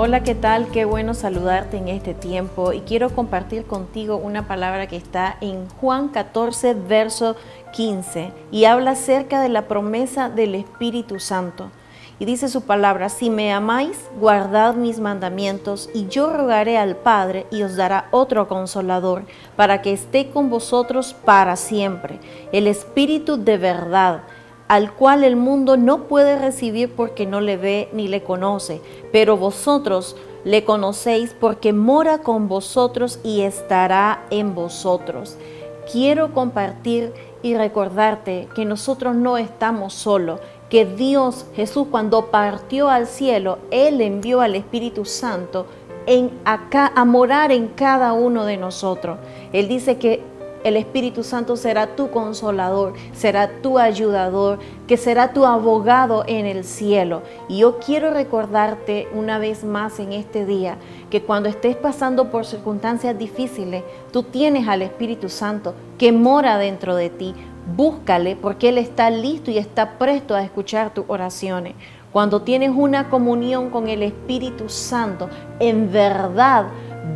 Hola, ¿qué tal? Qué bueno saludarte en este tiempo y quiero compartir contigo una palabra que está en Juan 14, verso 15 y habla acerca de la promesa del Espíritu Santo. Y dice su palabra, si me amáis, guardad mis mandamientos, y yo rogaré al Padre y os dará otro consolador, para que esté con vosotros para siempre, el Espíritu de verdad al cual el mundo no puede recibir porque no le ve ni le conoce, pero vosotros le conocéis porque mora con vosotros y estará en vosotros. Quiero compartir y recordarte que nosotros no estamos solos, que Dios Jesús cuando partió al cielo, Él envió al Espíritu Santo a morar en cada uno de nosotros. Él dice que el Espíritu Santo será tu consolador, será tu ayudador, que será tu abogado en el cielo. Y yo quiero recordarte una vez más en este día que cuando estés pasando por circunstancias difíciles, tú tienes al Espíritu Santo que mora dentro de ti. Búscale porque Él está listo y está presto a escuchar tus oraciones. Cuando tienes una comunión con el Espíritu Santo, en verdad,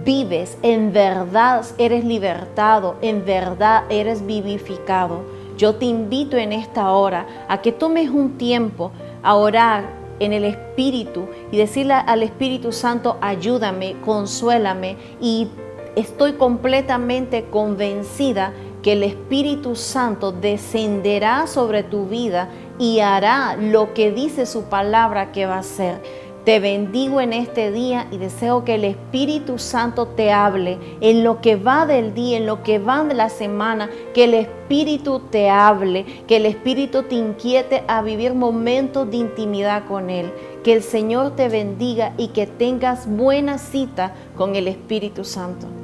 vives, en verdad eres libertado, en verdad eres vivificado. Yo te invito en esta hora a que tomes un tiempo a orar en el Espíritu y decirle al Espíritu Santo, ayúdame, consuélame y estoy completamente convencida que el Espíritu Santo descenderá sobre tu vida y hará lo que dice su palabra que va a hacer. Te bendigo en este día y deseo que el Espíritu Santo te hable en lo que va del día, en lo que va de la semana, que el Espíritu te hable, que el Espíritu te inquiete a vivir momentos de intimidad con Él. Que el Señor te bendiga y que tengas buena cita con el Espíritu Santo.